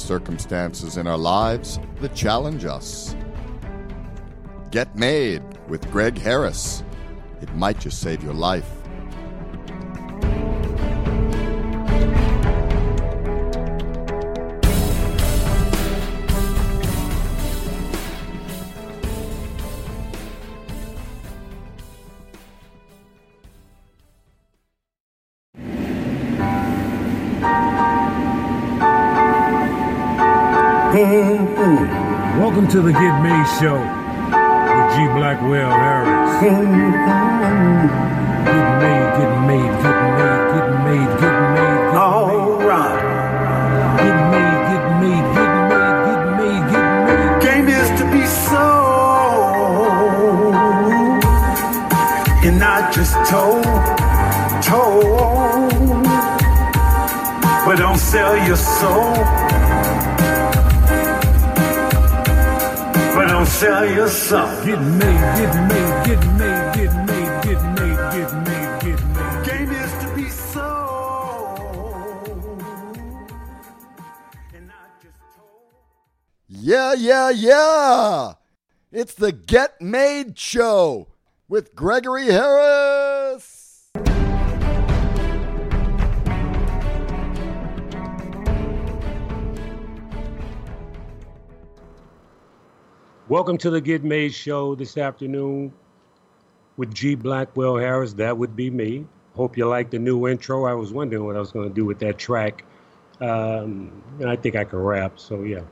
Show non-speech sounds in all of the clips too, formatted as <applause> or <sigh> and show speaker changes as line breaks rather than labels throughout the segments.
circumstances in our lives that challenge us. Get Made with Greg Harris. It might just save your life.
To the Get Made Show with G. Blackwhale Harris. Getting made, getting made, getting made, getting made, getting made,
All right.
getting made, getting made, getting made, getting made, getting made.
Game is to be sold and not just told, told. But don't sell your soul. Sell your soul.
Getting made, getting made, getting made, getting made, getting made, getting made, getting made.
Game is to be sold and not just told.
Yeah, yeah, yeah! It's the Get Made Show with Gregory Harris.
Welcome to the Get Made Show this afternoon with G. Blackwhale Harris. That would be me. Hope you like the new intro. I was wondering what I was going to do with that track. Um, and I think I can rap, so yeah.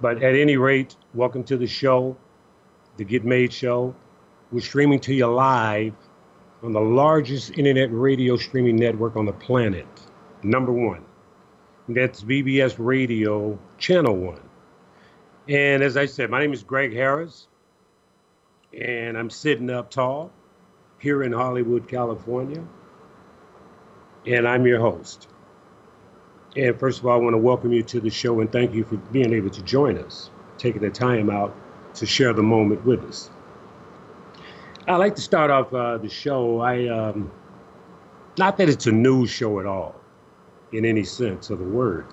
But at any rate, welcome to the show, the Get Made Show. We're streaming to you live on the largest internet radio streaming network on the planet, number one. That's BBS Radio, Channel One. And as I said, my name is Greg Harris, and I'm sitting up tall here in Hollywood, California, and I'm your host. And first of all, I want to welcome you to the show and thank you for being able to join us, taking the time out to share the moment with us. I'd like to start off uh, the show. I, um, not that it's a news show at all, in any sense of the word.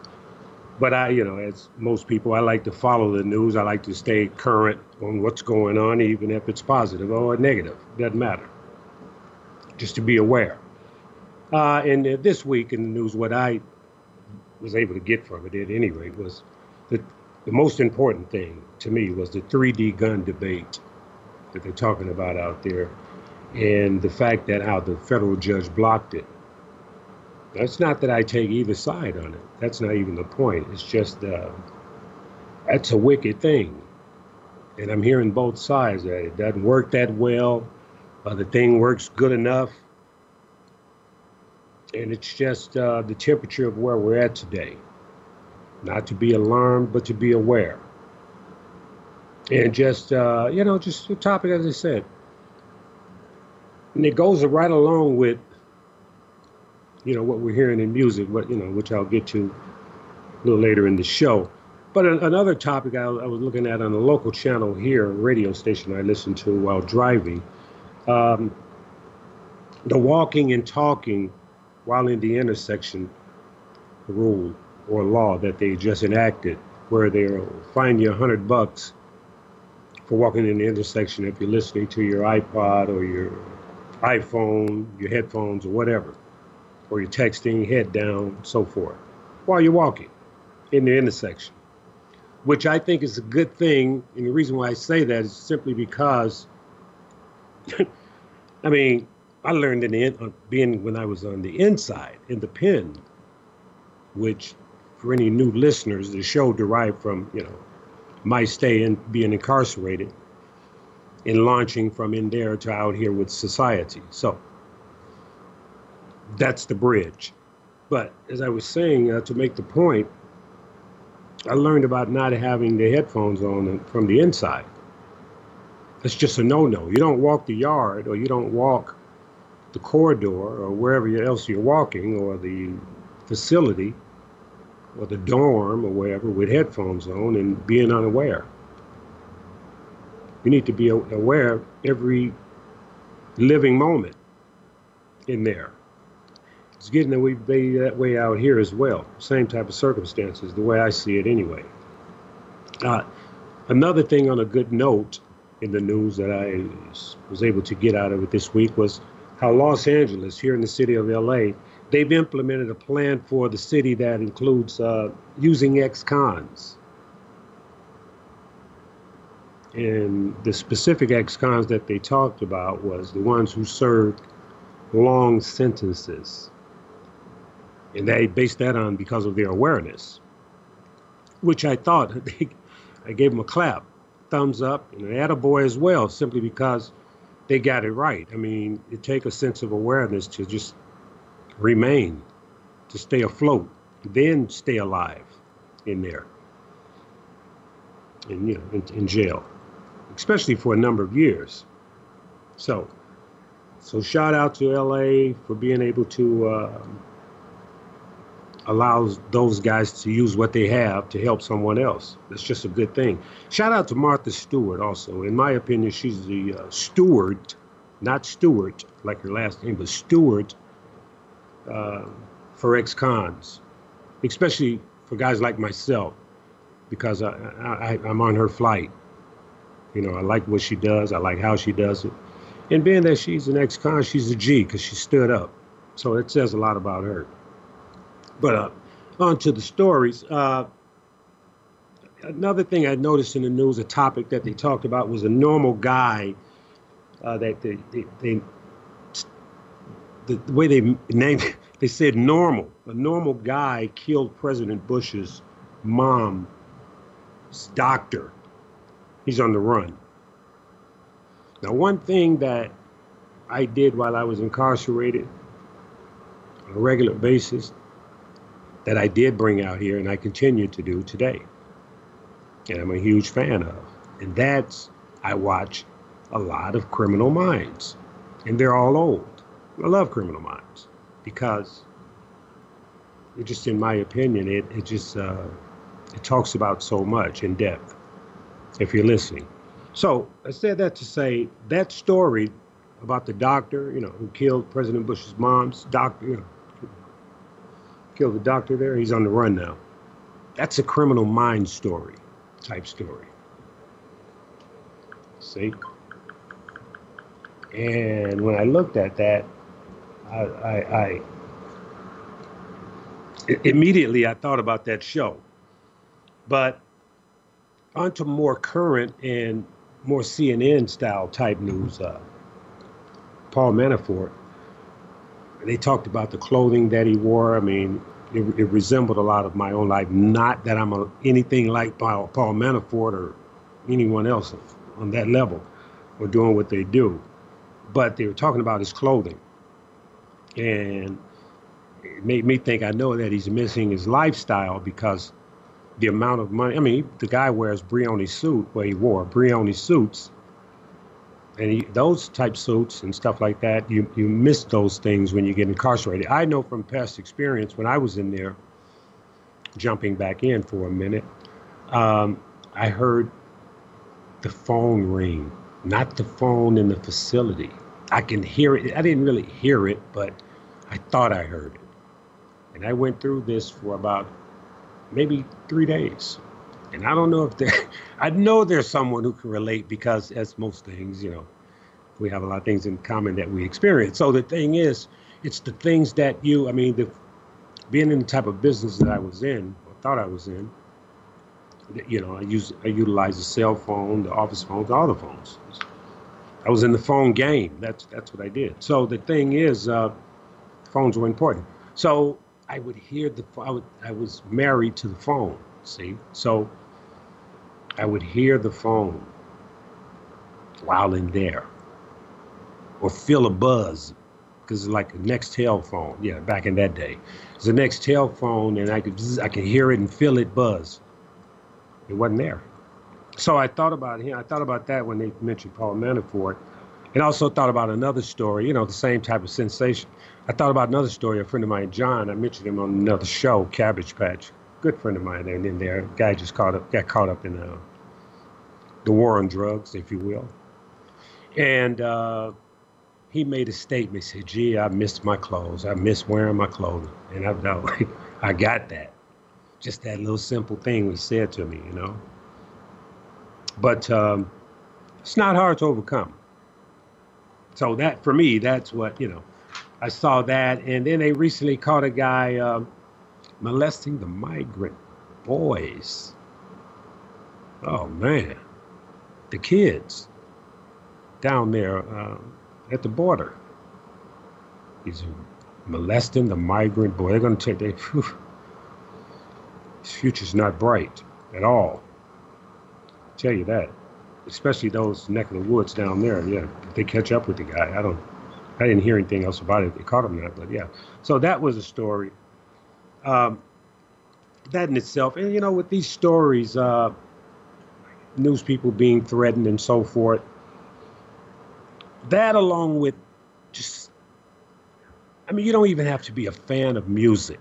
But I, you know, as most people, I like to follow the news. I like to stay current on what's going on, even if it's positive or negative. Doesn't matter. Just to be aware. Uh, and uh, this week in the news, what I was able to get from it, at any rate, was the most important thing to me was the 3D gun debate that they're talking about out there, and the fact that how the federal judge blocked it. That's not that I take either side on it. That's not even the point. It's just uh, that's a wicked thing, and I'm hearing both sides that it doesn't work that well, or the thing works good enough, and it's just uh, the temperature of where we're at today. Not to be alarmed, but to be aware, and just uh, you know, just the topic as I said, and it goes right along with you know what we're hearing in music, but you know, which I'll get to a little later in the show. But an, another topic I, I, was looking at on a local channel here, radio station I listened to while driving, um, the walking and talking while in the intersection rule or law that they just enacted, where they'll fine you a hundred bucks for walking in the intersection if you're listening to your iPod or your iPhone, your headphones, or whatever or you're texting, head down, so forth, while you're walking in the intersection, which I think is a good thing. And the reason why I say that is simply because, <laughs> I mean, I learned in the in, uh, being when I was on the inside in the pen, which for any new listeners, the show derived from you know my stay and being incarcerated and launching from in there to out here with society. So that's the bridge. But as I was saying, uh, to make the point, I learned about not having the headphones on from the inside. It's just a no no. You don't walk the yard or you don't walk the corridor or wherever else you're walking or the facility or the dorm or wherever with headphones on and being unaware. You need to be aware every living moment in there. It's getting that way, that way out here as well. Same type of circumstances, the way I see it anyway. Uh, another thing on a good note in the news that I was able to get out of it this week was how Los Angeles, here in the city of LA, they've implemented a plan for the city that includes uh, using ex-cons. And the specific ex-cons that they talked about was the ones who served long sentences. And they based that on because of their awareness, which I thought they, <laughs> I gave them a clap, thumbs up, and an attaboy as well, simply because they got it right. I mean, it take a sense of awareness to just remain, to stay afloat, then stay alive in there, in you know, in, in jail, especially for a number of years. So, so shout out to LA for being able to uh, allow those guys to use what they have to help someone else. That's just a good thing. Shout out to Martha Stewart also. In my opinion, she's the uh, steward, not Stewart like her last name, but steward uh, for ex-cons, especially for guys like myself, because I, I, I'm on her flight. You know, I like what she does. I like how she does it. And being that she's an ex-con, she's a G because she stood up. So it says a lot about her. But uh, on to the stories. Uh, another thing I noticed in the news, a topic that they talked about was a normal guy uh, that they, they, they the, the way they named <laughs> they said normal. A normal guy killed President Bush's mom's doctor. He's on the run. Now, one thing that I did while I was incarcerated on a regular basis that I did bring out here and I continue to do today, and I'm a huge fan of, and that's I watch a lot of Criminal Minds, and they're all old. I love Criminal Minds because it just, in my opinion, it, it just uh, it talks about so much in depth. If you're listening, so I said that to say that story about the doctor, you know, who killed President Bush's mom's doctor, you know, killed the doctor there. He's on the run now. That's a criminal mind story type story. See? And when I looked at that, I, I, I immediately I thought about that show. But onto more current and more CNN style type news. Uh, Paul Manafort, they talked about the clothing that he wore. I mean, it, it resembled a lot of my own life. Not that I'm a, anything like Paul, Paul Manafort or anyone else on that level or doing what they do but they were talking about his clothing. And it made me think I know that he's missing his lifestyle because the amount of money. I mean, the guy wears Brioni suit, well, he wore Brioni suits. And those type suits and stuff like that, you, you miss those things when you get incarcerated. I know from past experience when I was in there, jumping back in for a minute, um, I heard the phone ring not the phone in the facility. I can hear it. I didn't really hear it, but I thought I heard it. And I went through this for about maybe three days. And I don't know if there, <laughs> I know there's someone who can relate because, as most things, you know, we have a lot of things in common that we experience. So the thing is, it's the things that you, I mean, the, being in the type of business that I was in, or thought I was in, you know, I use I utilize the cell phone, the office phones, all the phones. I was in the phone game. That's that's what I did. So the thing is, uh, phones were important. So I would hear the I, would, I was married to the phone. See, so I would hear the phone while in there, or feel a buzz because it's like a Nextel phone. Yeah, back in that day, it's a Nextel phone, and I could I could hear it and feel it buzz. It wasn't there. So I thought about him. I thought about that when they mentioned Paul Manafort, and also thought about another story. You know, the same type of sensation. I thought about another story. A friend of mine, John. I mentioned him on another show, Cabbage Patch. Good friend of mine, and in there, guy just caught up, got caught up in uh, the war on drugs, if you will. And uh, he made a statement. He said, "Gee, I miss my clothes. I miss wearing my clothing." And I know <laughs> I got that. Just that little simple thing he said to me, you know. But um, it's not hard to overcome. So that for me, that's what you know. I saw that, and then they recently caught a guy uh, molesting the migrant boys. Oh man, the kids down there uh, at the border. He's molesting the migrant boy. They're going to take their. His future's not bright at all. I'll tell you that. Especially those neck of the woods down there. Yeah, if they catch up with the guy, I don't. I didn't hear anything else about it. They caught him that, but yeah. So that was a story. Um, that in itself, and you know, with these stories, uh, news people being threatened and so forth, that along with just, I mean, you don't even have to be a fan of music.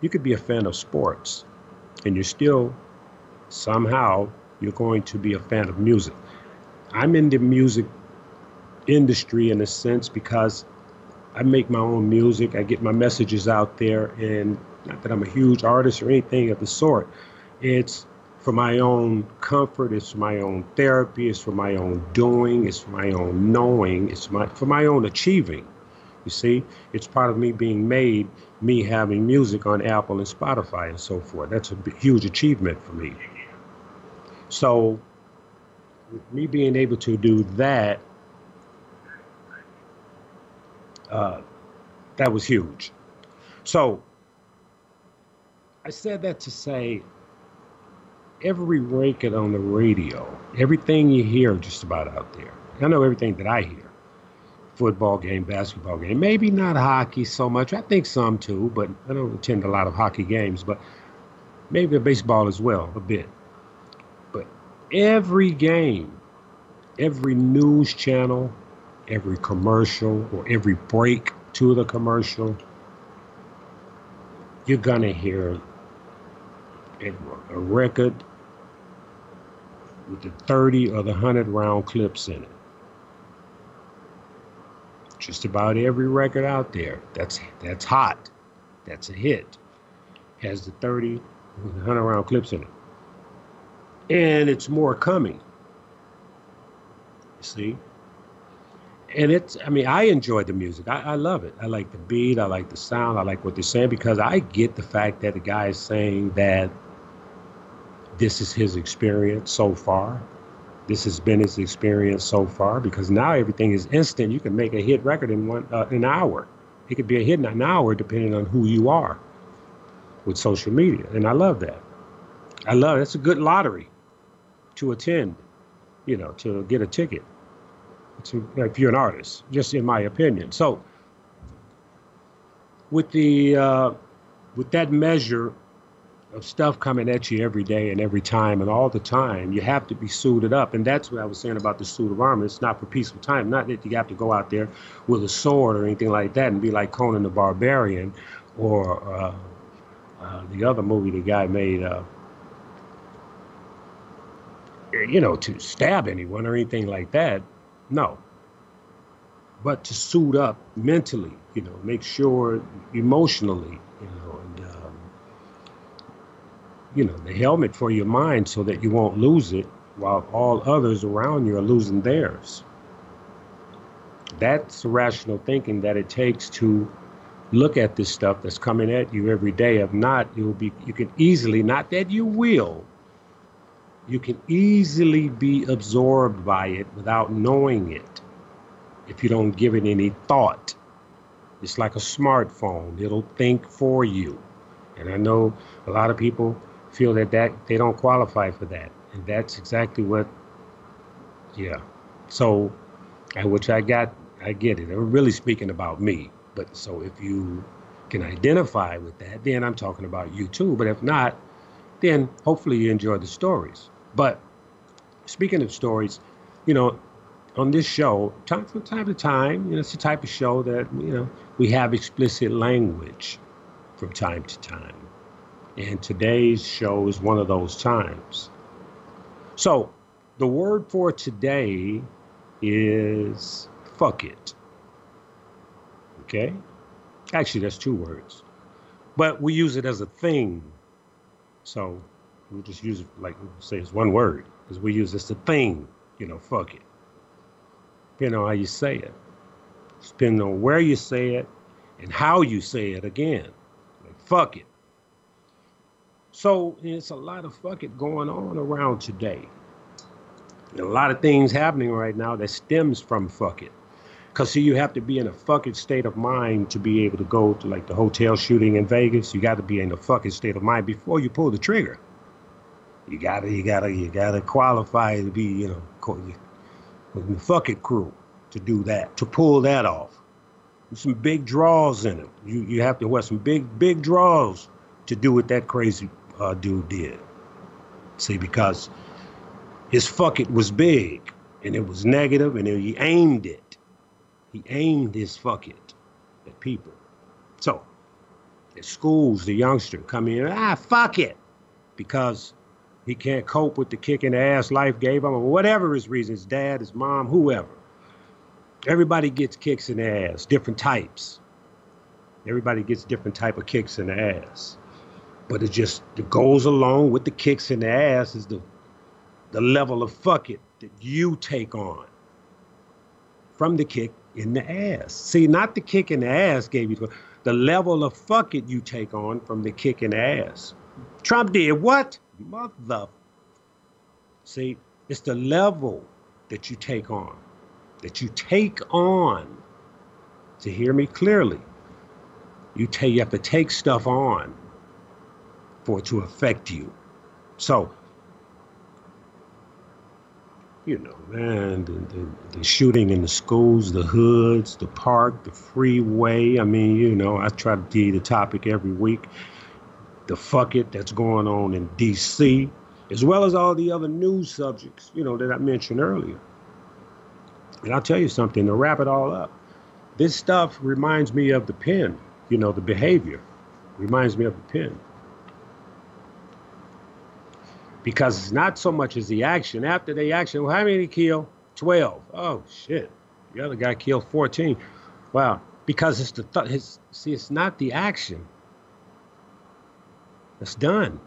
You could be a fan of sports, and you're still somehow you're going to be a fan of music. I'm in the music industry in a sense because I make my own music. I get my messages out there, and not that I'm a huge artist or anything of the sort. It's for my own comfort. It's for my own therapy. It's for my own doing. It's for my own knowing. It's my for my own achieving. You see, it's part of me being made, me having music on Apple and Spotify and so forth. That's a huge achievement for me. So, me being able to do that, uh, that was huge. So, I said that to say every record on the radio, everything you hear just about out there. I know everything that I hear. Football game, basketball game, maybe not hockey so much. I think some too, but I don't attend a lot of hockey games, but maybe baseball as well, a bit. But every game, every news channel, every commercial, or every break to the commercial, you're gonna hear a record with the 30 or the 100 round clips in it. Just about every record out there that's that's hot, that's a hit, has the 30 with the 100 round clips in it. And it's more coming. You see? and it's i mean i enjoy the music I, I, love it i like the beat i like the sound i like what they're saying because i get the fact that the guy is saying that this is his experience so far. This has been his experience so far because now everything is instant. You can make a hit record in one uh, an hour. It could be a hit in an hour depending on who you are with social media, and I love that. I love it. It's a good lottery to attend. You know, to get a ticket. To, if you're an artist, just in my opinion. So, with the uh, with that measure of stuff coming at you every day and every time and all the time. You have to be suited up. And that's what I was saying about the suit of armor. It's not for peaceful time. Not that you have to go out there with a sword or anything like that and be like Conan the Barbarian or uh, uh, the other movie the guy made, uh, you know, to stab anyone or anything like that. No. But to suit up mentally, you know, make sure emotionally, you know, you know, the helmet for your mind so that you won't lose it while all others around you are losing theirs. That's the rational thinking that it takes to look at this stuff that's coming at you every day. If not, you'll be you can easily, not that you will, you can easily be absorbed by it without knowing it if you don't give it any thought. It's like a smartphone, it'll think for you. And I know a lot of people feel that that they don't qualify for that, and that's exactly what. Yeah, so, which I got, I get it. I'm really speaking about me, but so if you can identify with that, then I'm talking about you too. But if not, then hopefully you enjoy the stories. But speaking of stories, you know, on this show, time from time to time, you know, it's the type of show that you know we have explicit language from time to time. And today's show is one of those times. So, the word for today is fuck it. Okay? Actually, that's two words. But we use it as a thing. So we just use it like say it's one word because we use this a thing. You know, fuck it. Depending on how you say it, depending on where you say it and how you say it again. Like fuck it. So it's a lot of fuck it going on around today. a lot of things happening right now that stems from fuck it. Cause see, you have to be in a fucking state of mind to be able to go to like the hotel shooting in Vegas. You got to be in a fucking state of mind before you pull the trigger. You gotta, you gotta, you gotta qualify to be, you know, the fuck it crew to do that, to pull that off. There's some big draws in it. You you have to wear some big big draws to do what that crazy uh, dude did. See, because his fuck it was big and it was negative and he aimed it he aimed his fuck it at people. So, at schools, the youngster come in, ah, fuck it, because he can't cope with the kick in the ass life gave him, or whatever his reason, his dad, his mom, whoever. Everybody gets kicks in the ass, different types. Everybody gets different type of kicks in the ass. But it just it goes along with the kicks in the ass is the the level of fuck it that you take on from the kick in the ass. See, not the kick in the ass gave you the level of fuck it you take on from the kick in the ass. Trump did what? Mother. See, it's the level that you take on, that you take on. To hear me clearly, you take you have to take stuff on for it to affect you. So you know, man, the, the, the, shooting in the schools, the hoods, the park, the freeway. I mean, you know, I try to do the topic every week. The fuck it that's going on in D.C., as well as all the other news subjects, you know, that I mentioned earlier. And I'll tell you something to wrap it all up. This stuff reminds me of the pen, you know, the behavior reminds me of the pen because it's not so much as the action. After the action, well, how many kill? 12. Oh, shit. The other guy killed 14. Wow. Because it's the, th- see, it's not the action. It's done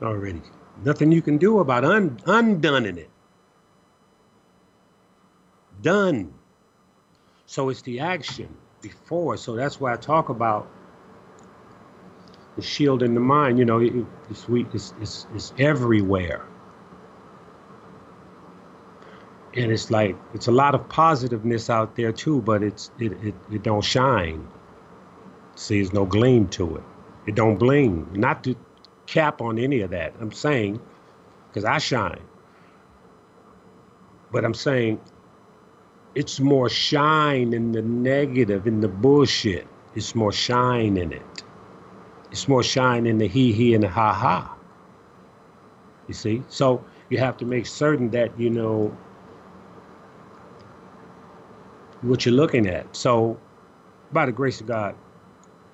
already. Nothing you can do about un- undone in it. Done. So it's the action before. So that's why I talk about the shield in the mind, you know, it, it's, we, it's, it's, it's everywhere. And it's like, it's a lot of positiveness out there too, but it's, it, it, it don't shine. See, there's no gleam to it. It don't bling. Not to cap on any of that. I'm saying, because I shine. But I'm saying it's more shine in the negative, in the bullshit. It's more shine in it. It's more shine in the he, he, and the ha, ha. You see? So you have to make certain that you know what you're looking at. So, by the grace of God,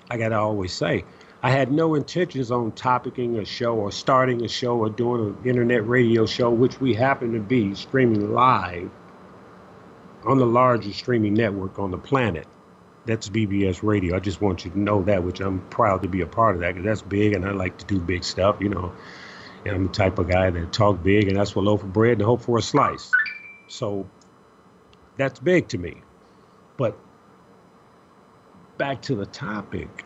I got to always say, I had no intentions on topicing a show or starting a show or doing an internet radio show, which we happen to be streaming live on the largest streaming network on the planet that's BBS Radio. I just want you to know that, which I'm proud to be a part of that because that's big, and I like to do big stuff. You know, and I'm the type of guy that talk big, and that's for loaf of bread and hope for a slice. So that's big to me. But back to the topic.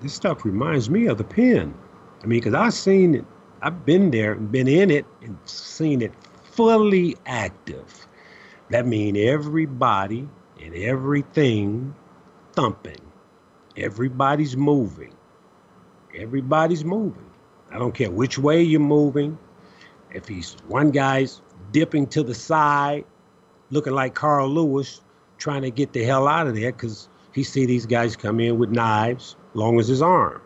This stuff reminds me of the pen. I mean, because I've seen it, I've been there, been in it, and seen it fully active that means everybody and everything thumping. Everybody's moving. Everybody's moving. I don't care which way you're moving. If he's one guy's dipping to the side, looking like Carl Lewis, trying to get the hell out of there because he see these guys come in with knives, long as his arm.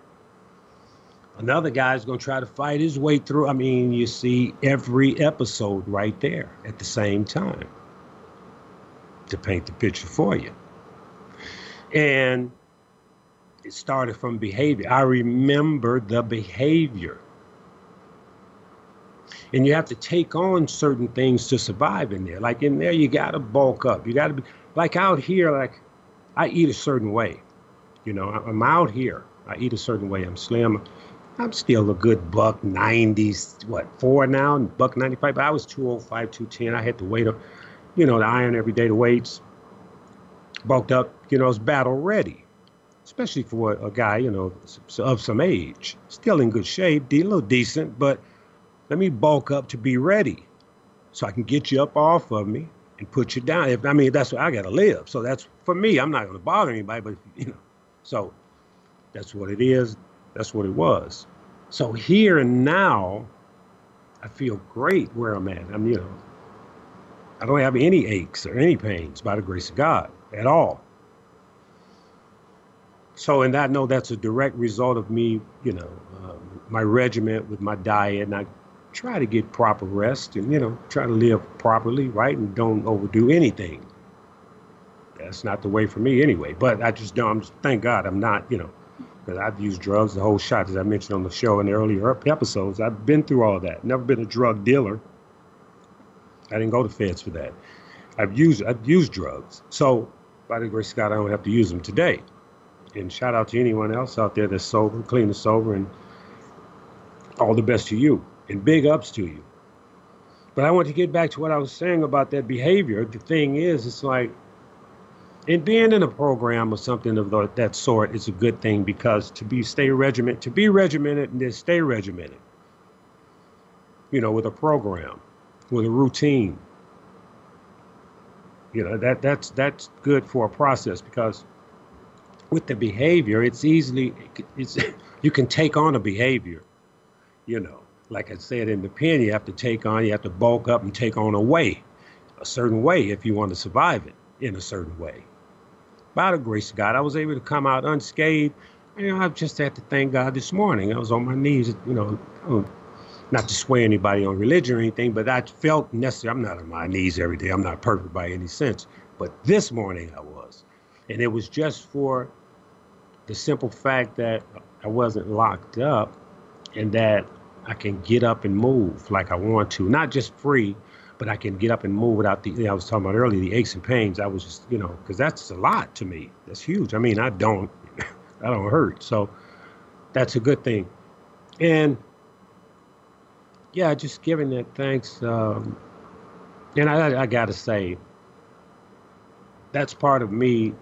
Another guy's gonna try to fight his way through. I mean, you see every episode right there at the same time to paint the picture for you. And it started from behavior. I remember the behavior. And you have to take on certain things to survive in there. Like in there, you got to bulk up. You got to be like out here, like I eat a certain way. You know, I'm out here. I eat a certain way. I'm slim. I'm still a good buck 90s, what, four now, buck 95. But I was 205, 210. I had to wait up, you know, the iron every day, the weights, bulked up, you know, it's battle ready, especially for a guy, you know, of some age. Still in good shape, a little decent, but let me bulk up to be ready so I can get you up off of me and put you down. If I mean, that's what I got to live. So that's for me. I'm not going to bother anybody, but <laughs> you know, so that's what it is. That's what it was. So here and now, I feel great where I'm at. I'm, you know, I don't have any aches or any pains by the grace of God at all. So, and I know that's a direct result of me, you know, uh, my regiment with my diet, and I try to get proper rest and, you know, try to live properly, right, and don't overdo anything. That's not the way for me anyway. But I just don't, I'm just, thank God I'm not, you know, because I've used drugs the whole shot, as I mentioned on the show in the earlier episodes. I've been through all that. Never been a drug dealer. I didn't go to feds for that. I've used I've used drugs. So by the grace of God, I don't have to use them today. And shout out to anyone else out there that's sober, clean and sober, and all the best to you and big ups to you. But I want to get back to what I was saying about that behavior. The thing is, it's like, and being in a program or something of that sort is a good thing because to be stay regimented, to be regimented and then stay regimented. You know, with a program, with a routine. You know that that's that's good for a process because with the behavior, it's easily it's <laughs> you can take on a behavior. You know, like I said in the pen, you have to take on, you have to bulk up and take on a way, a certain way if you want to survive it in a certain way. By the grace of God, I was able to come out unscathed. You know, I just had to thank God this morning. I was on my knees, you know, not to sway anybody on religion or anything, but I felt necessary. I'm not on my knees every day. I'm not perfect by any sense. But this morning I was. And it was just for the simple fact that I wasn't locked up and that I can get up and move like I want to, not just free, but I can get up and move without the. You know, I was talking about earlier the aches and pains. I was just, you know, because that's a lot to me. That's huge. I mean, I don't, <laughs> I don't hurt, so that's a good thing. And yeah, just giving that thanks. Um, and I, I got to say, that's part of me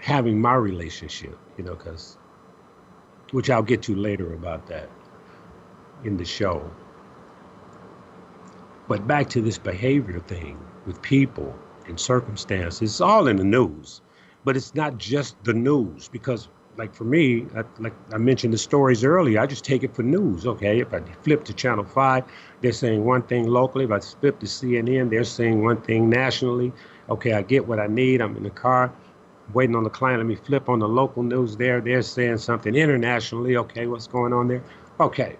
having my relationship, you know, because which I'll get to later about that in the show. But back to this behavior thing with people and circumstances, it's all in the news. But it's not just the news because, like for me, I, like I mentioned the stories earlier, I just take it for news. Okay, if I flip to Channel 5, they're saying one thing locally. If I flip to CNN, they're saying one thing nationally. Okay, I get what I need. I'm in the car waiting on the client. Let me flip on the local news there. They're saying something internationally. Okay, what's going on there? Okay.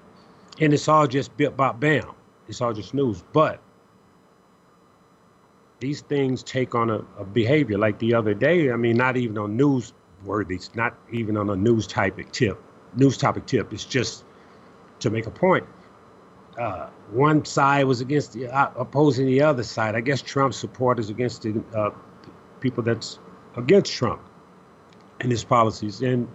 And it's all just bit bop bam. It's all just news. But these things take on a, a behavior like the other day. I mean, not even on news worthies, not even on a news topic tip. News topic tip. It's just to make a point. Uh, one side was against the uh, opposing the other side. I guess Trump supporters against the uh, people that's against Trump and his policies. And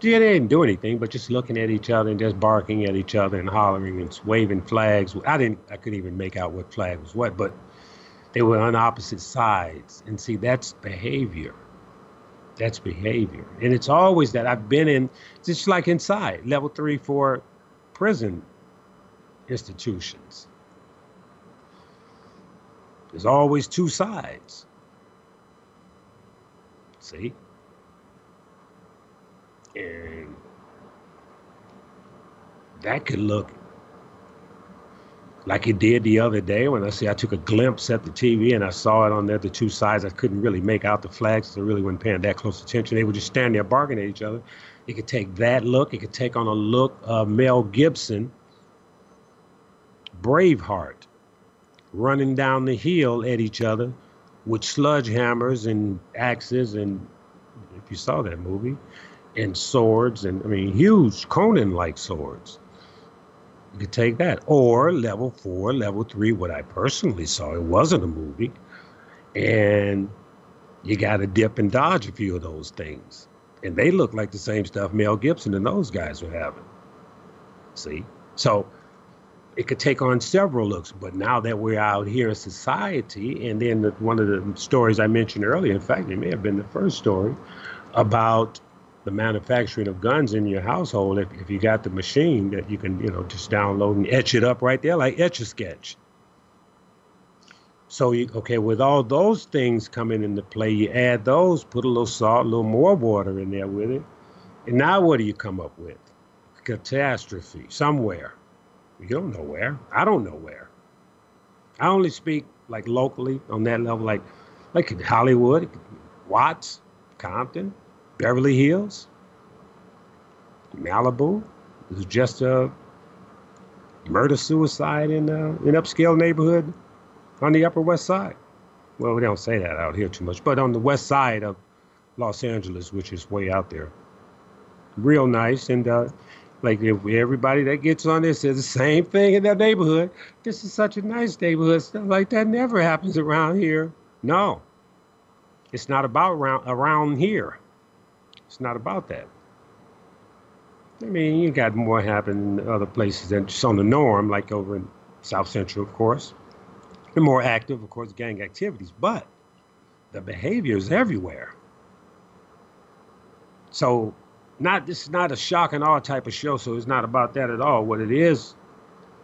yeah, they didn't do anything, but just looking at each other and just barking at each other and hollering and waving flags. I didn't, I couldn't even make out what flag was what, but they were on opposite sides. And see, that's behavior. That's behavior. And it's always that I've been in, just like inside level three, four prison institutions. There's always two sides. See? And that could look like it did the other day when I see I took a glimpse at the TV and I saw it on there, the two sides. I couldn't really make out the flags. So I really wasn't paying that close attention. They were just standing there barking at each other. It could take that look. It could take on a look of Mel Gibson, Braveheart, running down the hill at each other with sludge hammers and axes and if you saw that movie and swords and I mean huge Conan like swords. You could take that. Or level four, level three, what I personally saw. It wasn't a movie. And you got to dip and dodge a few of those things. And they look like the same stuff Mel Gibson and those guys were having. See? So it could take on several looks. But now that we're out here in society, and then the, one of the stories I mentioned earlier, in fact, it may have been the first story about the manufacturing of guns in your household. If, if you got the machine that you can, you know, just download and etch it up right there, like Etch a Sketch. So you okay with all those things coming into play, you add those, put a little salt, a little more water in there with it, and now what do you come up with? Catastrophe somewhere. You don't know where. I don't know where. I only speak like locally on that level, like like Hollywood, Watts, Compton, Beverly Hills, Malibu. It was just a murder suicide in uh, an upscale neighborhood on the Upper West Side. Well, we don't say that out here too much, but on the west side of Los Angeles, which is way out there. Real nice. And uh, like if everybody that gets on this says the same thing in that neighborhood, this is such a nice neighborhood. Stuff like that never happens around here. No. It's not about around, around here. It's not about that. I mean, you got more happening in other places than just on the norm, like over in South Central, of course the more active, of course, gang activities, but the behavior is everywhere. So, not this is not a shock and awe type of show, so it's not about that at all. What it is,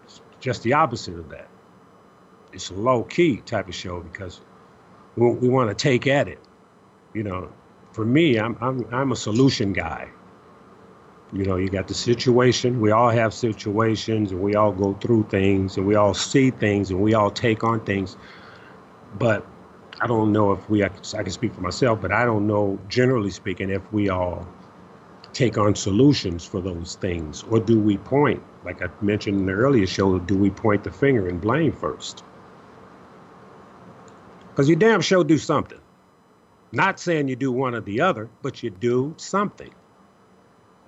it is, just the opposite of that. It's a low key type of show because we, we want to take at it. You know, for me, I'm I'm I'm a solution guy. You know, you got the situation. We all have situations and we all go through things and we all see things and we all take on things. But I don't know if we, I can speak for myself, but I don't know, generally speaking, if we all take on solutions for those things or do we point, like I mentioned in the earlier show, do we point the finger and blame first? Because you damn sure do something. Not saying you do one or the other, but you do something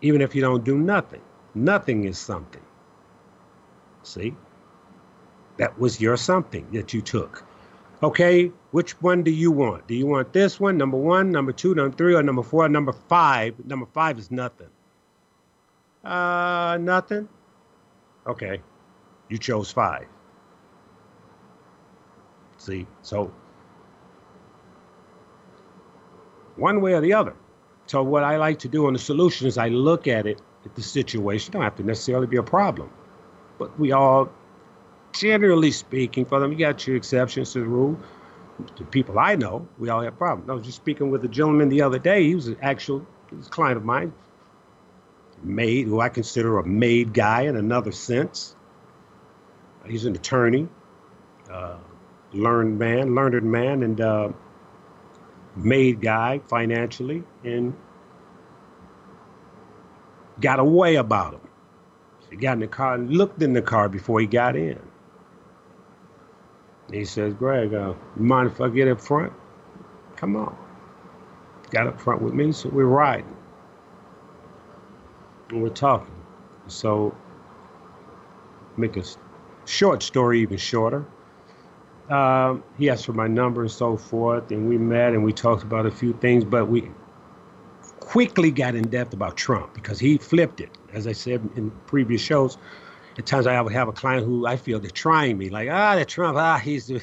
even if you don't do nothing. Nothing is something. See? That was your something that you took. Okay, which one do you want? Do you want this one, number one, number two, number three, or number four, or number five? Number five is nothing. Uh, nothing? Okay, you chose five. See, so one way or the other. So what I like to do on the solution is I look at it at the situation. Don't have to necessarily be a problem, but we all, generally speaking, for them, you got your exceptions to the rule. The people I know, we all have problems. I was just speaking with a gentleman the other day. He was an actual was client of mine, made who I consider a made guy in another sense. He's an attorney, uh, learned man, learned man, and uh, made guy financially and got away about him. He got in the car and looked in the car before he got in. He says, Greg, uh, mind if I get up front? Come on. Got up front with me, so we're riding. And we're talking. So, make a short story even shorter. Um, he asked for my number and so forth, and we met and we talked about a few things, but we quickly got in depth about Trump because he flipped it. As I said in previous shows, at times I would have a client who I feel they're trying me, like, ah, that Trump, ah, he's, the.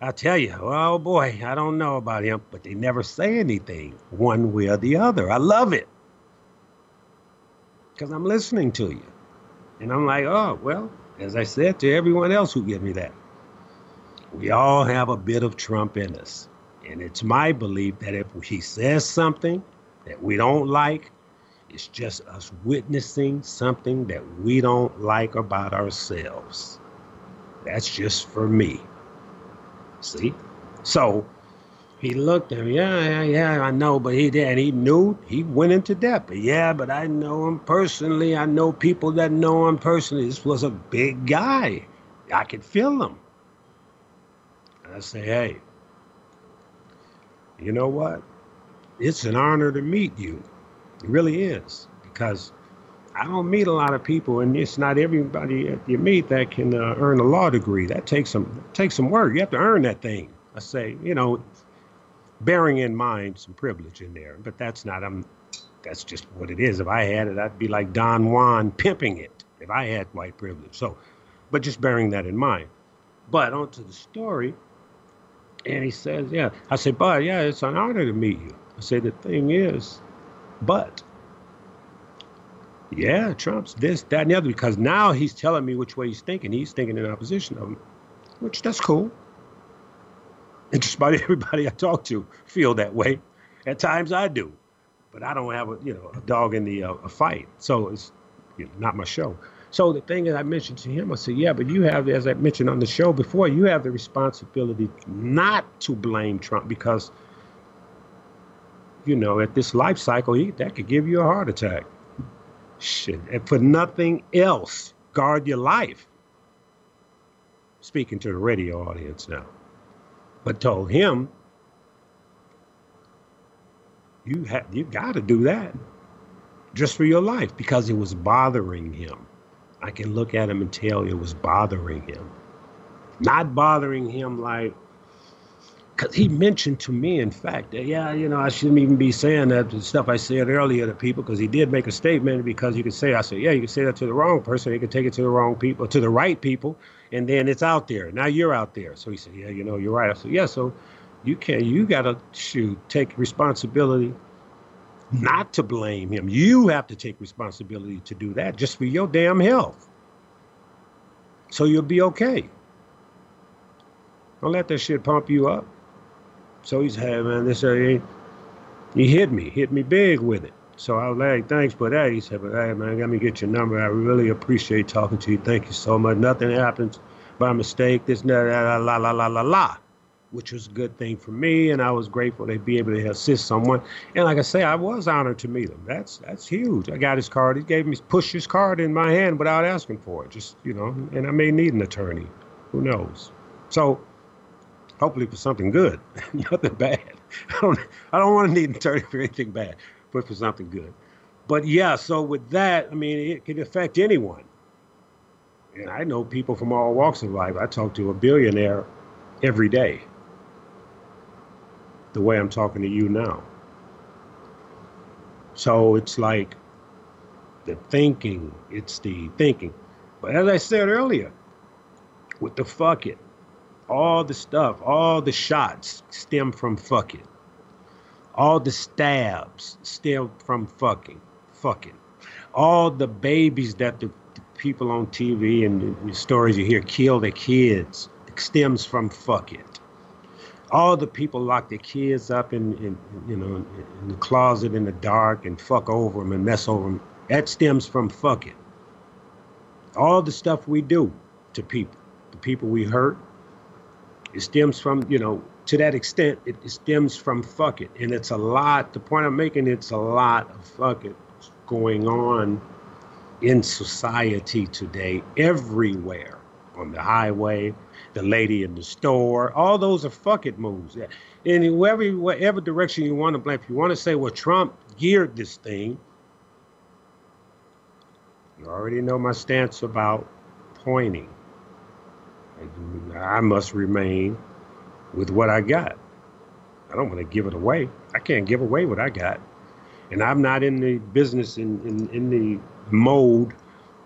I'll tell you, oh boy, I don't know about him, but they never say anything one way or the other. I love it because I'm listening to you. And I'm like, oh, well, as I said to everyone else who give me that, we all have a bit of Trump in us. And it's my belief that if he says something that we don't like, it's just us witnessing something that we don't like about ourselves. That's just for me. See? So he looked at me, yeah, yeah, yeah, I know, but he did. And he knew, he went into depth. Yeah, but I know him personally. I know people that know him personally. This was a big guy. I could feel him. I say, hey, you know what? It's an honor to meet you. It really is. Because I don't meet a lot of people, and it's not everybody that you meet that can uh, earn a law degree. That takes some takes some work. You have to earn that thing. I say, you know, bearing in mind some privilege in there, but that's not. I'm. That's just what it is. If I had it, I'd be like Don Juan pimping it. If I had white privilege, so, but just bearing that in mind. But onto the story, and he says, "Yeah." I say, Bud, yeah, it's an honor to meet you." I say, "The thing is, but." Yeah, Trump's this, that, and the other, because now he's telling me which way he's thinking. He's thinking in opposition of him, which that's cool. And just about <laughs> everybody I talk to feel that way. At times I do, but I don't have a you know a dog in the uh, a fight, so it's you know, not my show. So the thing that I mentioned to him, I said, yeah, but you have, as I mentioned on the show before, you have the responsibility not to blame Trump because, you know, at this life cycle, he, that could give you a heart attack. Shit. And for nothing else, guard your life. Speaking to the radio audience now. But told him, you have you got to do that just for your life because it was bothering him. I can look at him and tell it was bothering him. Not bothering him like because he mentioned to me, in fact, that, yeah, you know, I shouldn't even be saying that the stuff I said earlier to people because he did make a statement because you could say, I said, yeah, you can say that to the wrong person. He can take it to the wrong people, to the right people, and then it's out there. Now you're out there. So he said, yeah, you know, you're right. I said, yeah, so you can, you got to shoot, take responsibility not to blame him. You have to take responsibility to do that just for your damn health. So you'll be okay. Don't let that shit pump you up. So he's had, man, this, uh, he, hit me, hit me big with it. So I was like, thanks for that. He said, but hey, man, let me get your number. I really appreciate talking to you. Thank you so much. Nothing happens by mistake. This, that, la, la, la, la, la, la, which was a good thing for me. And I was grateful to be able to assist someone. And like I say, I was honored to meet him. That's that's huge. I got his card. He gave me, pushed his card in my hand without asking for it. Just, you know, and I may need an attorney. Who knows? So hopefully for something good, <laughs> nothing bad. I don't, I don't want to need an attorney for anything bad, but for something good. But yeah, so with that, I mean, it can affect anyone. And I know people from all walks of life. I talk to a billionaire every day, the way I'm talking to you now. So it's like the thinking, it's the thinking. But as I said earlier, with the fuck it, all the stuff, all the shots stem from fucking. All the stabs stem from fucking, fucking. All the babies that the, the people on TV and the stories you hear kill their kids stems from fucking. All the people lock their kids up in, in you know, in the closet in the dark and fuck over them and mess over them. That stems from fucking. All the stuff we do to people, the people we hurt, it stems from, you know, to that extent, it, stems from fucking, it. And it's a lot, the point I'm making, it's a lot of fucking going on in society today, everywhere. On the highway, the lady in the store, all those are fuck it moves. In whatever, whatever direction you want to blame, if you want to say, well, Trump geared this thing, you already know my stance about pointing. I must remain with what I got. I don't want to give it away. I can't give away what I got. And I'm not in the business, in, in, in the mode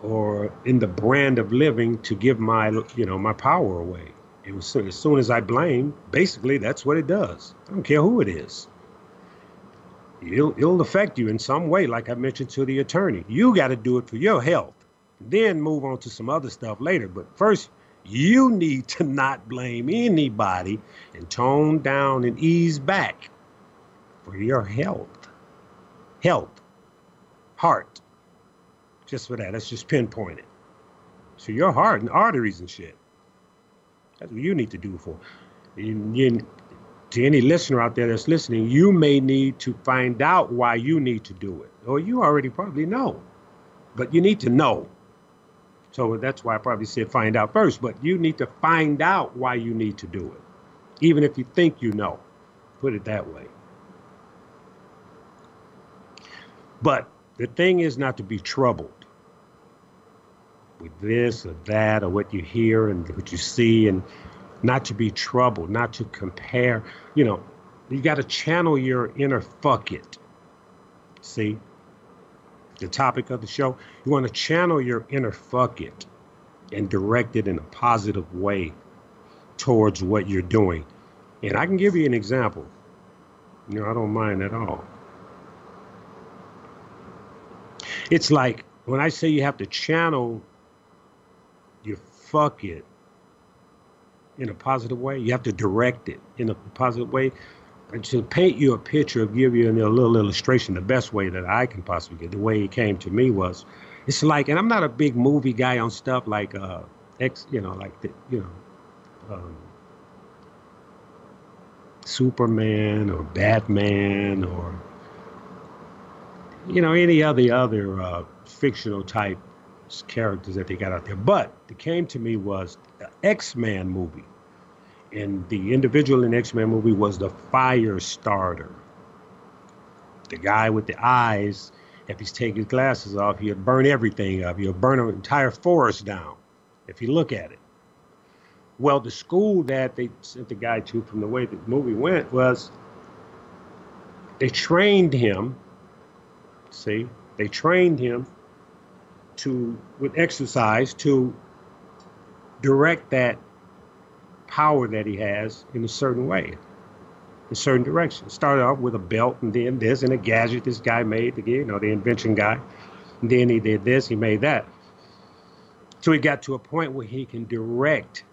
or in the brand of living to give my, you know, my power away. It was as soon as I blame, basically that's what it does. I don't care who it is. It'll, it'll affect you in some way, like I mentioned to the attorney. You got to do it for your health. Then move on to some other stuff later. But first, you need to not blame anybody and tone down and ease back for your health. Health. Heart. Just for that. Let's just pinpoint it. So your heart and arteries and shit. That's what you need to do for. You, you, to any listener out there that's listening, you may need to find out why you need to do it. Or you already probably know. But you need to know so that's why I probably said find out first, but you need to find out why you need to do it, even if you think you know. Put it that way. But the thing is not to be troubled. With this or that or what you hear and what you see and not to be troubled, not to compare. You know, you got to channel your inner fuck it. See? The topic of the show, you want to channel your inner fuck it and direct it in a positive way towards what you're doing. And I can give you an example. You know, I don't mind at all. It's like when I say you have to channel fuck it in a positive way, you have to direct it in a positive way. And to paint you a picture of give you a little illustration, the best way that I can possibly get, the way it came to me was, it's like, and I'm not a big movie guy on stuff like uh, X, you know, like the, you know, um, Superman or Batman or you know any other other uh, fictional type characters that they got out there. But it came to me was the X Man movie, and the individual in the X Man movie was the fire starter. The guy with the eyes, if he's taking his glasses off, he'll burn everything up. He'll burn an entire forest down if you look at it. Well, the school that they sent the guy to from the way the movie went was they trained him. See, they trained him to, with exercise, to direct that power that he has in a certain way, in certain direction. Started off with a belt and then this and a gadget this guy made, again, you know, the invention guy. And then he did this, he made that. So he got to a point where he can direct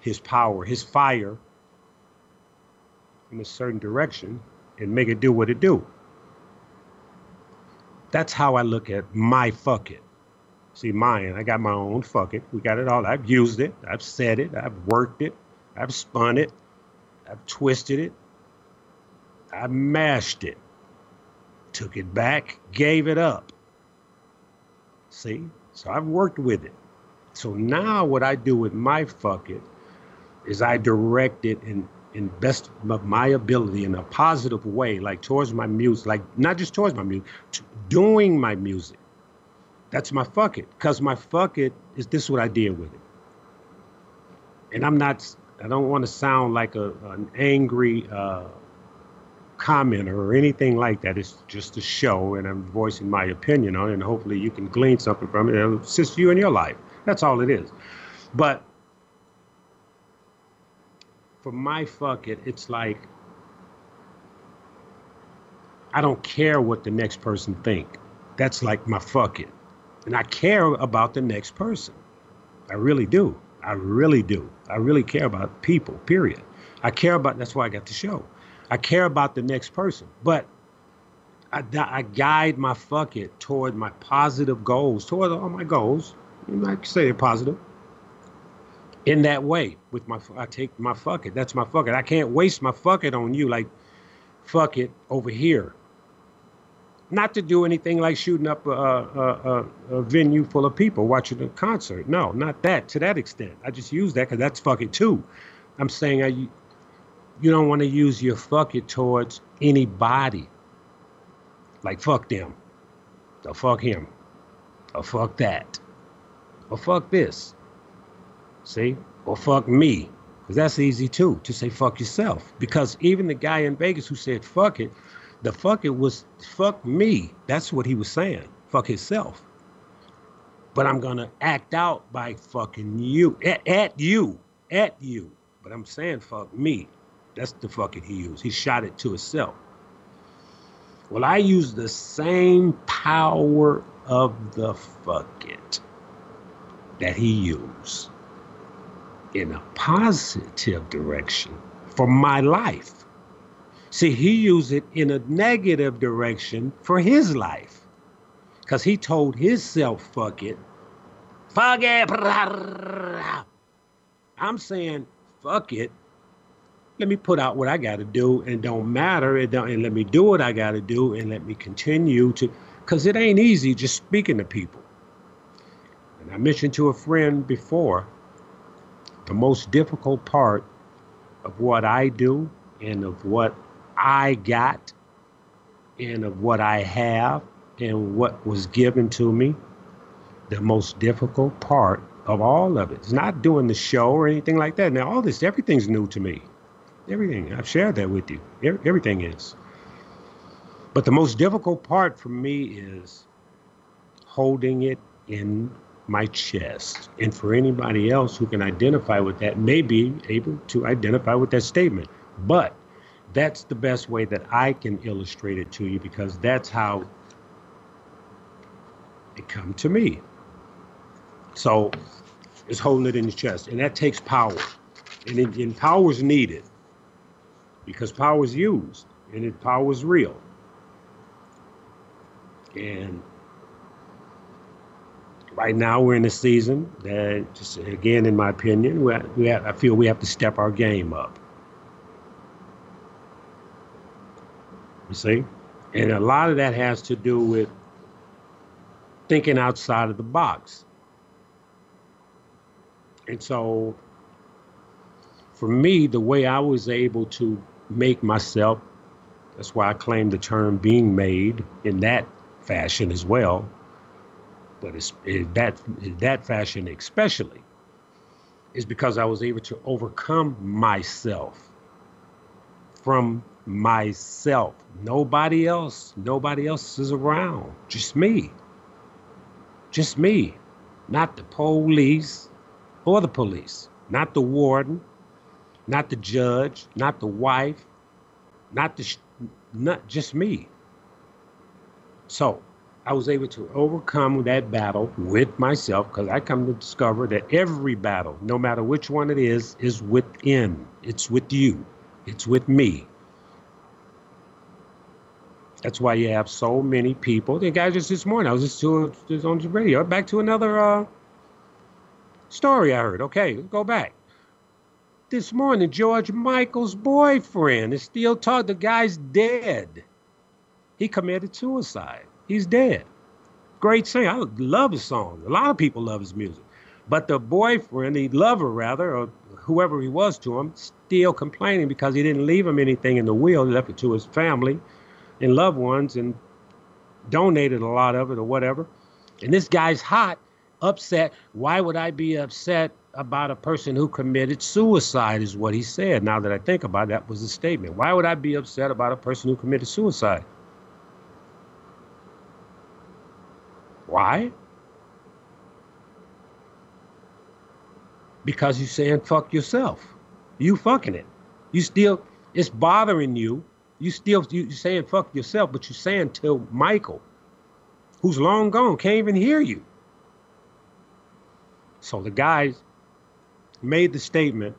his power, his fire in a certain direction and make it do what it do. That's how I look at my fuck it. See, mine, I got my own fuck it. We got it all. I've used it. I've said it. I've worked it. I've spun it. I've twisted it. I mashed it. Took it back, gave it up. See? So I've worked with it. So now what I do with my fuck it is I direct it in in best of my ability in a positive way, like towards my music, like not just towards my music, doing my music. That's my fuck it. Cause my fuck it is this what I did with it. And I'm not I don't want to sound like a an angry uh, commenter or anything like that. It's just a show and I'm voicing my opinion on it and hopefully you can glean something from it and assist you in your life. That's all it is. But for my fuck it, it's like I don't care what the next person think. That's like my fuck it. And I care about the next person. I really do. I really do. I really care about people, period. I care about, that's why I got the show. I care about the next person. But I, I guide my fuck it toward my positive goals, toward all my goals. You might say they're positive in that way with my I take my fuck it. That's my fuck it. I can't waste my fuck it on you like fuck it over here. Not to do anything like shooting up a, a, a, a venue full of people watching a concert. No, not that to that extent. I just use that because that's fuck it too. I'm saying I, you don't want to use your fuck it towards anybody. Like fuck them, or fuck him, or fuck that, or fuck this See? Or fuck me. Because that's easy too, to say fuck yourself. Because even the guy in Vegas who said fuck it, the fuck it was fuck me. That's what he was saying. Fuck himself. But I'm going to act out by fucking you. At, at you. At you. But I'm saying fuck me. That's the fucking he used. He shot it to himself. Well, I use the same power of the fuck it that he used in a positive direction for my life. See, he used it in a negative direction for his life. Because he told himself, fuck it. Fuck it. I'm saying, fuck it. Let me put out what I got to do and don't matter. It don't, and let me do what I got to do and let me continue to, because it ain't easy just speaking to people. And I mentioned to a friend before, the most difficult part of what I do and of what I got and of what I have and what was given to me the most difficult part of all of it. It's not doing the show or anything like that. Now, all this, everything's new to me. Everything. I've shared that with you. Everything is. But the most difficult part for me is holding it in my chest. And for anybody else who can identify with that, may be able to identify with that statement. But that's the best way that I can illustrate it to you because that's how it come to me. So it's holding it in your chest, and that takes power, and, it, and power is needed because power is used, and it power is real. And right now we're in a season that, just again, in my opinion, we, we have, I feel we have to step our game up. You see, and a lot of that has to do with thinking outside of the box. And so, for me, the way I was able to make myself, that's why I claim the term being made in that fashion as well, but it's that that fashion especially, is because I was able to overcome myself from myself. Nobody else, nobody else is around. Just me. Just me. Not the police or the police. Not the warden. Not the judge. Not the wife. Not the, not just me. So I was able to overcome that battle with myself because I come to discover that every battle, no matter which one it is, is within. It's with you. It's with me. That's why you have so many people. The guy just this morning, I was just, to, just on the radio. Back to another uh, story I heard. Okay, go back. This morning, George Michael's boyfriend is still talking. The guy's dead. He committed suicide. He's dead. Great singer. I love his songs. A lot of people love his music. But the boyfriend, the lover rather, or whoever he was to him, still complaining because he didn't leave him anything in the will. He left it to his family and loved ones and donated a lot of it or whatever. And this guy's hot, upset. Why would I be upset about a person who committed suicide? Is what he said. Now that I think about it, that was a statement. Why would I be upset about a person who committed suicide? Why? Because you're saying fuck yourself. You fucking it. You still, it's bothering you you still you saying fuck yourself, but you're saying to Michael, who's long gone, can't even hear you. So the guy made the statement,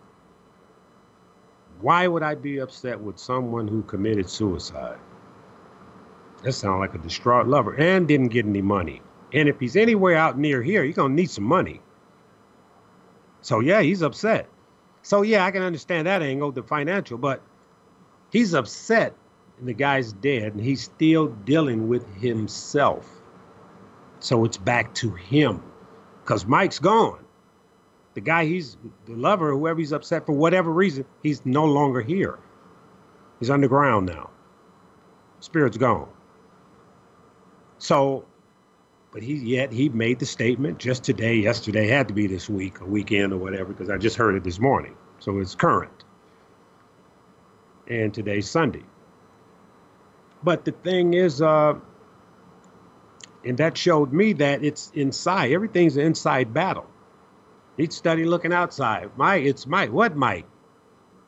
why would I be upset with someone who committed suicide? That sounds like a distraught lover and didn't get any money. And if he's anywhere out near here, he's gonna need some money. So yeah, he's upset. So yeah, I can understand that angle, the financial, but he's upset and the guy's dead and he's still dealing with himself. So it's back to him because Mike's gone. The guy he's the lover, whoever he's upset for whatever reason, he's no longer here. He's underground now. Spirit's gone. So, but he yet he made the statement just today, yesterday, had to be this week, a weekend or whatever, because I just heard it this morning. So it's current and today's Sunday. But the thing is, uh, and that showed me that it's inside. Everything's an inside battle. He'd study looking outside. Mike, it's Mike. What Mike?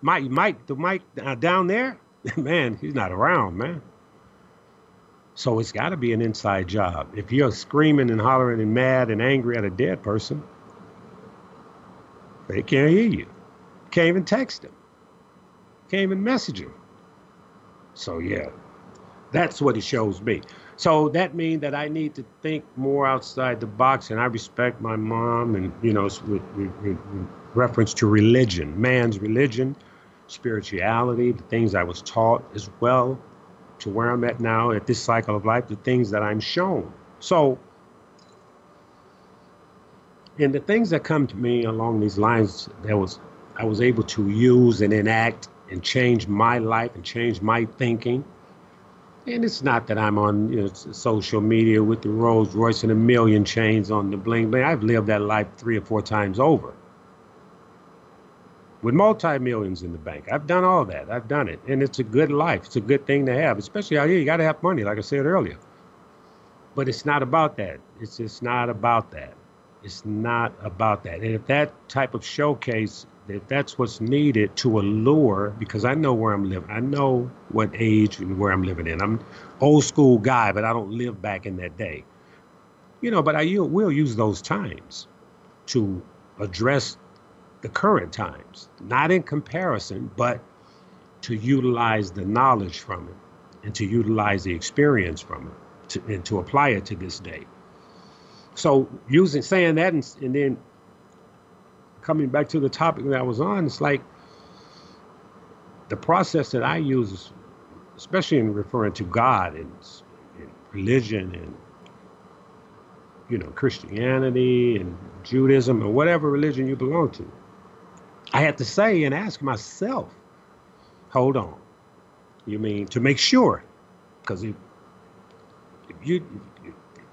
Mike, Mike, the Mike uh, down there? <laughs> man, he's not around, man. So it's got to be an inside job. If you're screaming and hollering and mad and angry at a dead person, they can't hear you. Can't even text them. Can't even message him. So yeah, that's what it shows me. So that means that I need to think more outside the box, and I respect my mom, and you know, with, with, with reference to religion, man's religion, spirituality, the things I was taught as well, to where I'm at now at this cycle of life, the things that I'm shown. So, and the things that come to me along these lines, that was I was able to use and enact and change my life and change my thinking And it's not that I'm on you know, social media with the Rolls Royce and a million chains on the bling bling. I've lived that life three or four times over with multi millions in the bank. I've done all that. I've done it. And it's a good life. It's a good thing to have, especially out here. You got to have money, like I said earlier. But it's not about that. It's just not about that. It's not about that. And if that type of showcase, if that's what's needed to allure, because I know where I'm living, I know what age and where I'm living in. I'm old school guy, but I don't live back in that day. You know, but I will use those times to address the current times, not in comparison, but to utilize the knowledge from it and to utilize the experience from it to, and to apply it to this day. So using saying that and, and then coming back to the topic that I was on, it's like the process that I use, especially in referring to God and, and religion and you know Christianity and Judaism or whatever religion you belong to. I had to say and ask myself, hold on. You mean to make sure? Because if, if you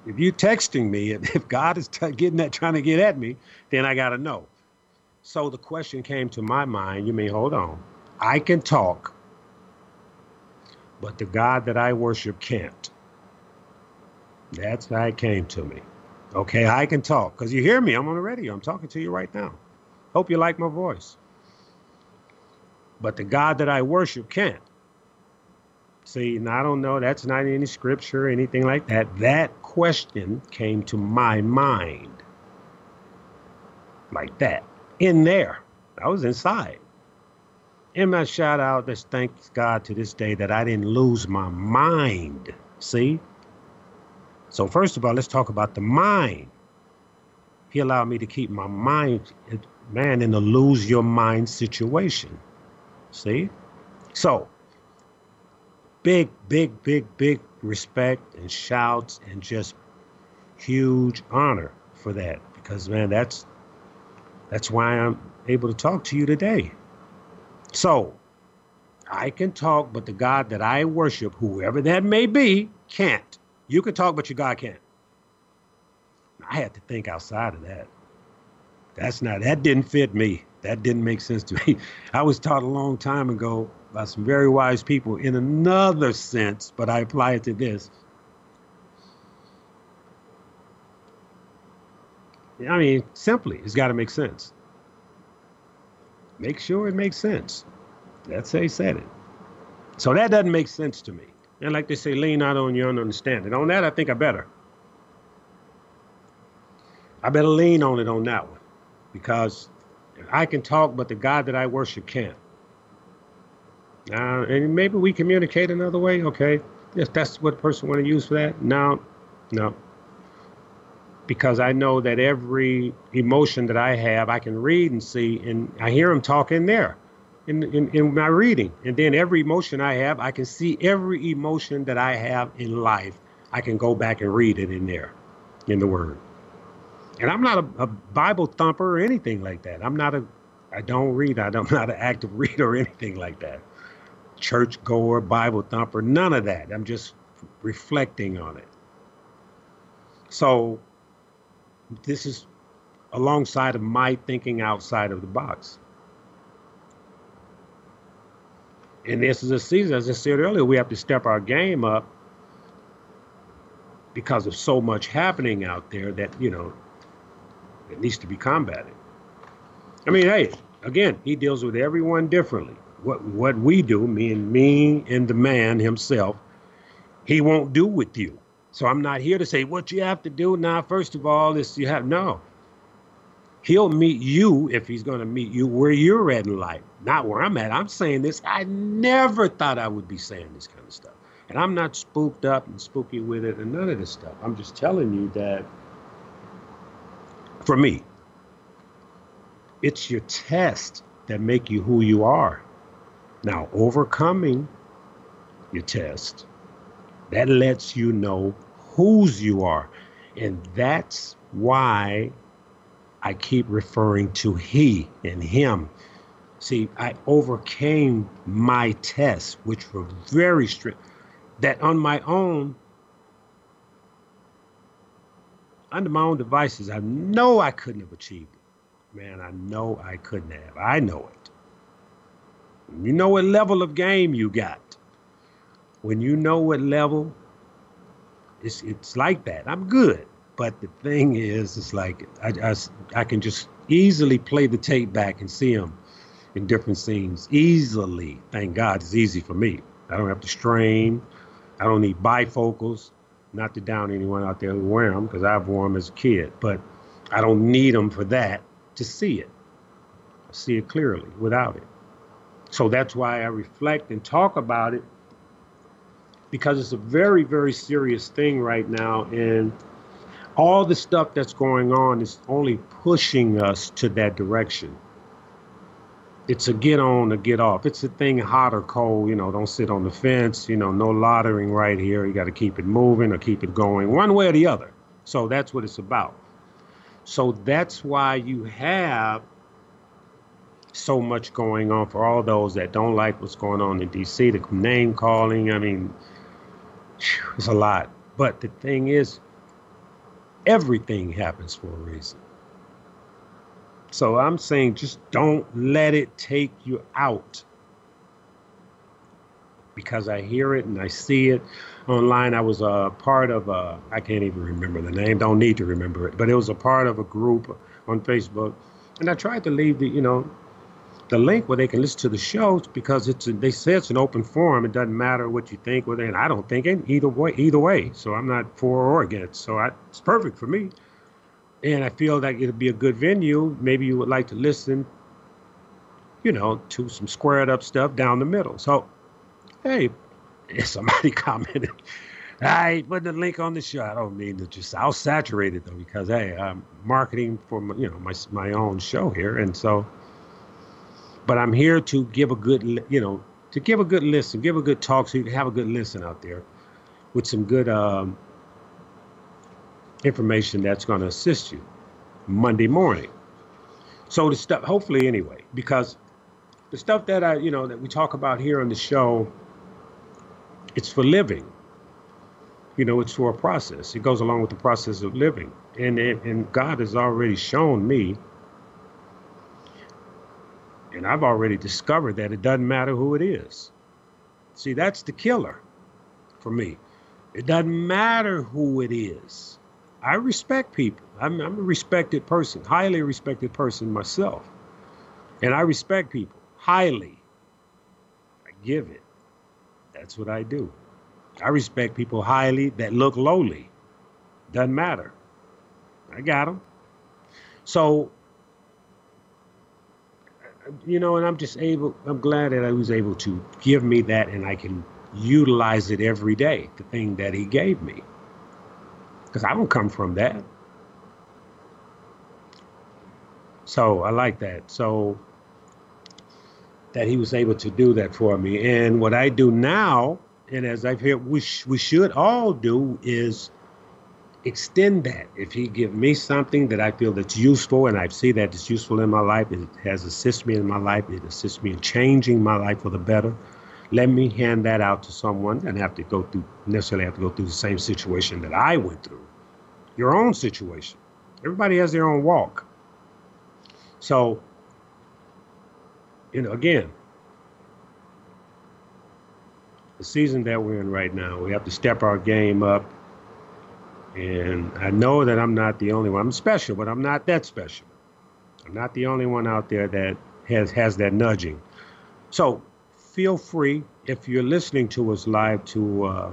if you texting me, <laughs> if God is t- getting that trying to get at me, then I got to know. So the question came to my mind. You mean hold on? I can talk, but the God that I worship can't. That's how it came to me. Okay, I can talk because you hear me. I'm on the radio. I'm talking to you right now. Hope you like my voice. But the God that I worship can't. See, and I don't know, that's not any scripture or anything like that. That question came to my mind. Like that. In there. I was inside. In my shout out, just thanks God to this day that I didn't lose my mind. See? So, first of all, let's talk about the mind. He allowed me to keep my mind man, in a lose your mind situation. See? So, big, big, big, big respect and shouts and just huge honor for that because man that's that's why I'm able to talk to you today. So, I can talk but the God that I worship whoever that may be can't. You can talk but your God can't. I had to think outside of that. That's not that didn't fit me. That didn't make sense to me. <laughs> I was taught a long time ago by some very wise people in another sense, but I apply it to this. I mean, simply, it's got to make sense. Make sure it makes sense. That's how he said it. So that doesn't make sense to me. And like they say, lean out on your understanding. On that, I think I better. I better lean on it on that one because I can talk, but the God that I worship can't. Uh, and maybe we communicate another way. Okay, yes, that's what person want to use for that. No, no, because I know that every emotion that I have, I can read and see, and I hear him talking there. In, in, in my reading. And then every emotion I have, I can see every emotion that I have in life. I can go back and read it in there, in the Word. And I'm not a, a Bible thumper or anything like that. I'm not a, I don't read. I'm <laughs> not an active reader or anything like that. Church goer, Bible thumper, none of that. I'm just reflecting on it. So this is alongside of my thinking outside of the box. And this is a season, as I said earlier, we have to step our game up because of so much happening out there that, you know, it needs to be combated. I mean, hey, again, he deals with everyone differently. What what we do, me and me and the man himself, he won't do with you. So I'm not here to say what you have to do now. First of all, is you have no. He'll meet you if he's going to meet you where you're at in life, not where I'm at. I'm saying this. I never thought I would be saying this kind of stuff, and I'm not spooked up and spooky with it and none of this stuff. I'm just telling you that for me. It's your test that make you who you are. Now, overcoming your test, that lets you know whose you are. And that's why I keep referring to he and him. See, I overcame my tests, which were very strict. that on my own, under my own devices, I know I couldn't have achieved it. Man, I know I couldn't have. I know it. You know what level of game you got. When you know what level, it's it's like that. I'm good. But the thing is, it's like I, I, I can just easily play the tape back and see them in different scenes easily. Thank God it's easy for me. I don't have to strain. I don't need bifocals. Not to down anyone out there who wear them because I've worn them as a kid, but I don't need them for that to see it. I see it clearly without it. So that's why I reflect and talk about it because it's a very, very serious thing right now. And all the stuff that's going on is only pushing us to that direction. It's a get on or get off. It's a thing hot or cold, you know, don't sit on the fence, you know, no lottering right here. You got to keep it moving or keep it going one way or the other. So that's what it's about. So that's why you have so much going on for all those that don't like what's going on in DC, the name calling. I mean, it's a lot. But the thing is, everything happens for a reason. So I'm saying just don't let it take you out. Because I hear it and I see it online. I was a part of a, I can't even remember the name, don't need to remember it, but it was a part of a group on Facebook. And I tried to leave the, you know, the link where they can listen to the shows because it's a, they say it's an open forum. It doesn't matter what you think it, and I don't think it either way. Either way, so I'm not for or against. So I, it's perfect for me, and I feel like it'll be a good venue. Maybe you would like to listen, you know, to some squared up stuff down the middle. So, hey, <laughs> somebody <laughs> commented. I put the link on the show. I don't mean to just I'll saturate it though because hey, I'm marketing for my, you know my my own show here, and so but I'm here to give a good, you know, to give a good listen, give a good talk, so you can have a good listen out there with some good um, information that's going to assist you Monday morning. So the stuff, hopefully, anyway, because the stuff that I, you know, that we talk about here on the show, it's for living. You know, it's for a process. It goes along with the process of living, and and God has already shown me and I've already discovered that it doesn't matter who it is. See, that's the killer for me. It doesn't matter who it is. I respect people. I'm, I'm a respected person, highly respected person myself. And I respect people highly. I give it. That's what I do. I respect people highly that look lowly. Doesn't matter. I got them. So you know, and I'm just able, I'm glad that I was able to give me that and I can utilize it every day, the thing that he gave me. Because I don't come from that. So I like that. So that he was able to do that for me. And what I do now, and as I've heard, we, sh- we should all do, is extend that. If he give me something that I feel that's useful and I see that it's useful in my life, it has assisted me in my life, it assists me in changing my life for the better, let me hand that out to someone and have to go through necessarily have to go through the same situation that I went through. Your own situation. Everybody has their own walk. So, you know, again, the season that we're in right now, we have to step our game up and I know that I'm not the only one. I'm special, but I'm not that special. I'm not the only one out there that has has that nudging. So feel free if you're listening to us live to uh,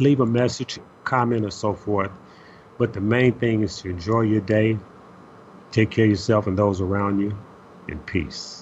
leave a message, comment, or so forth. But the main thing is to enjoy your day, take care of yourself and those around you, and peace.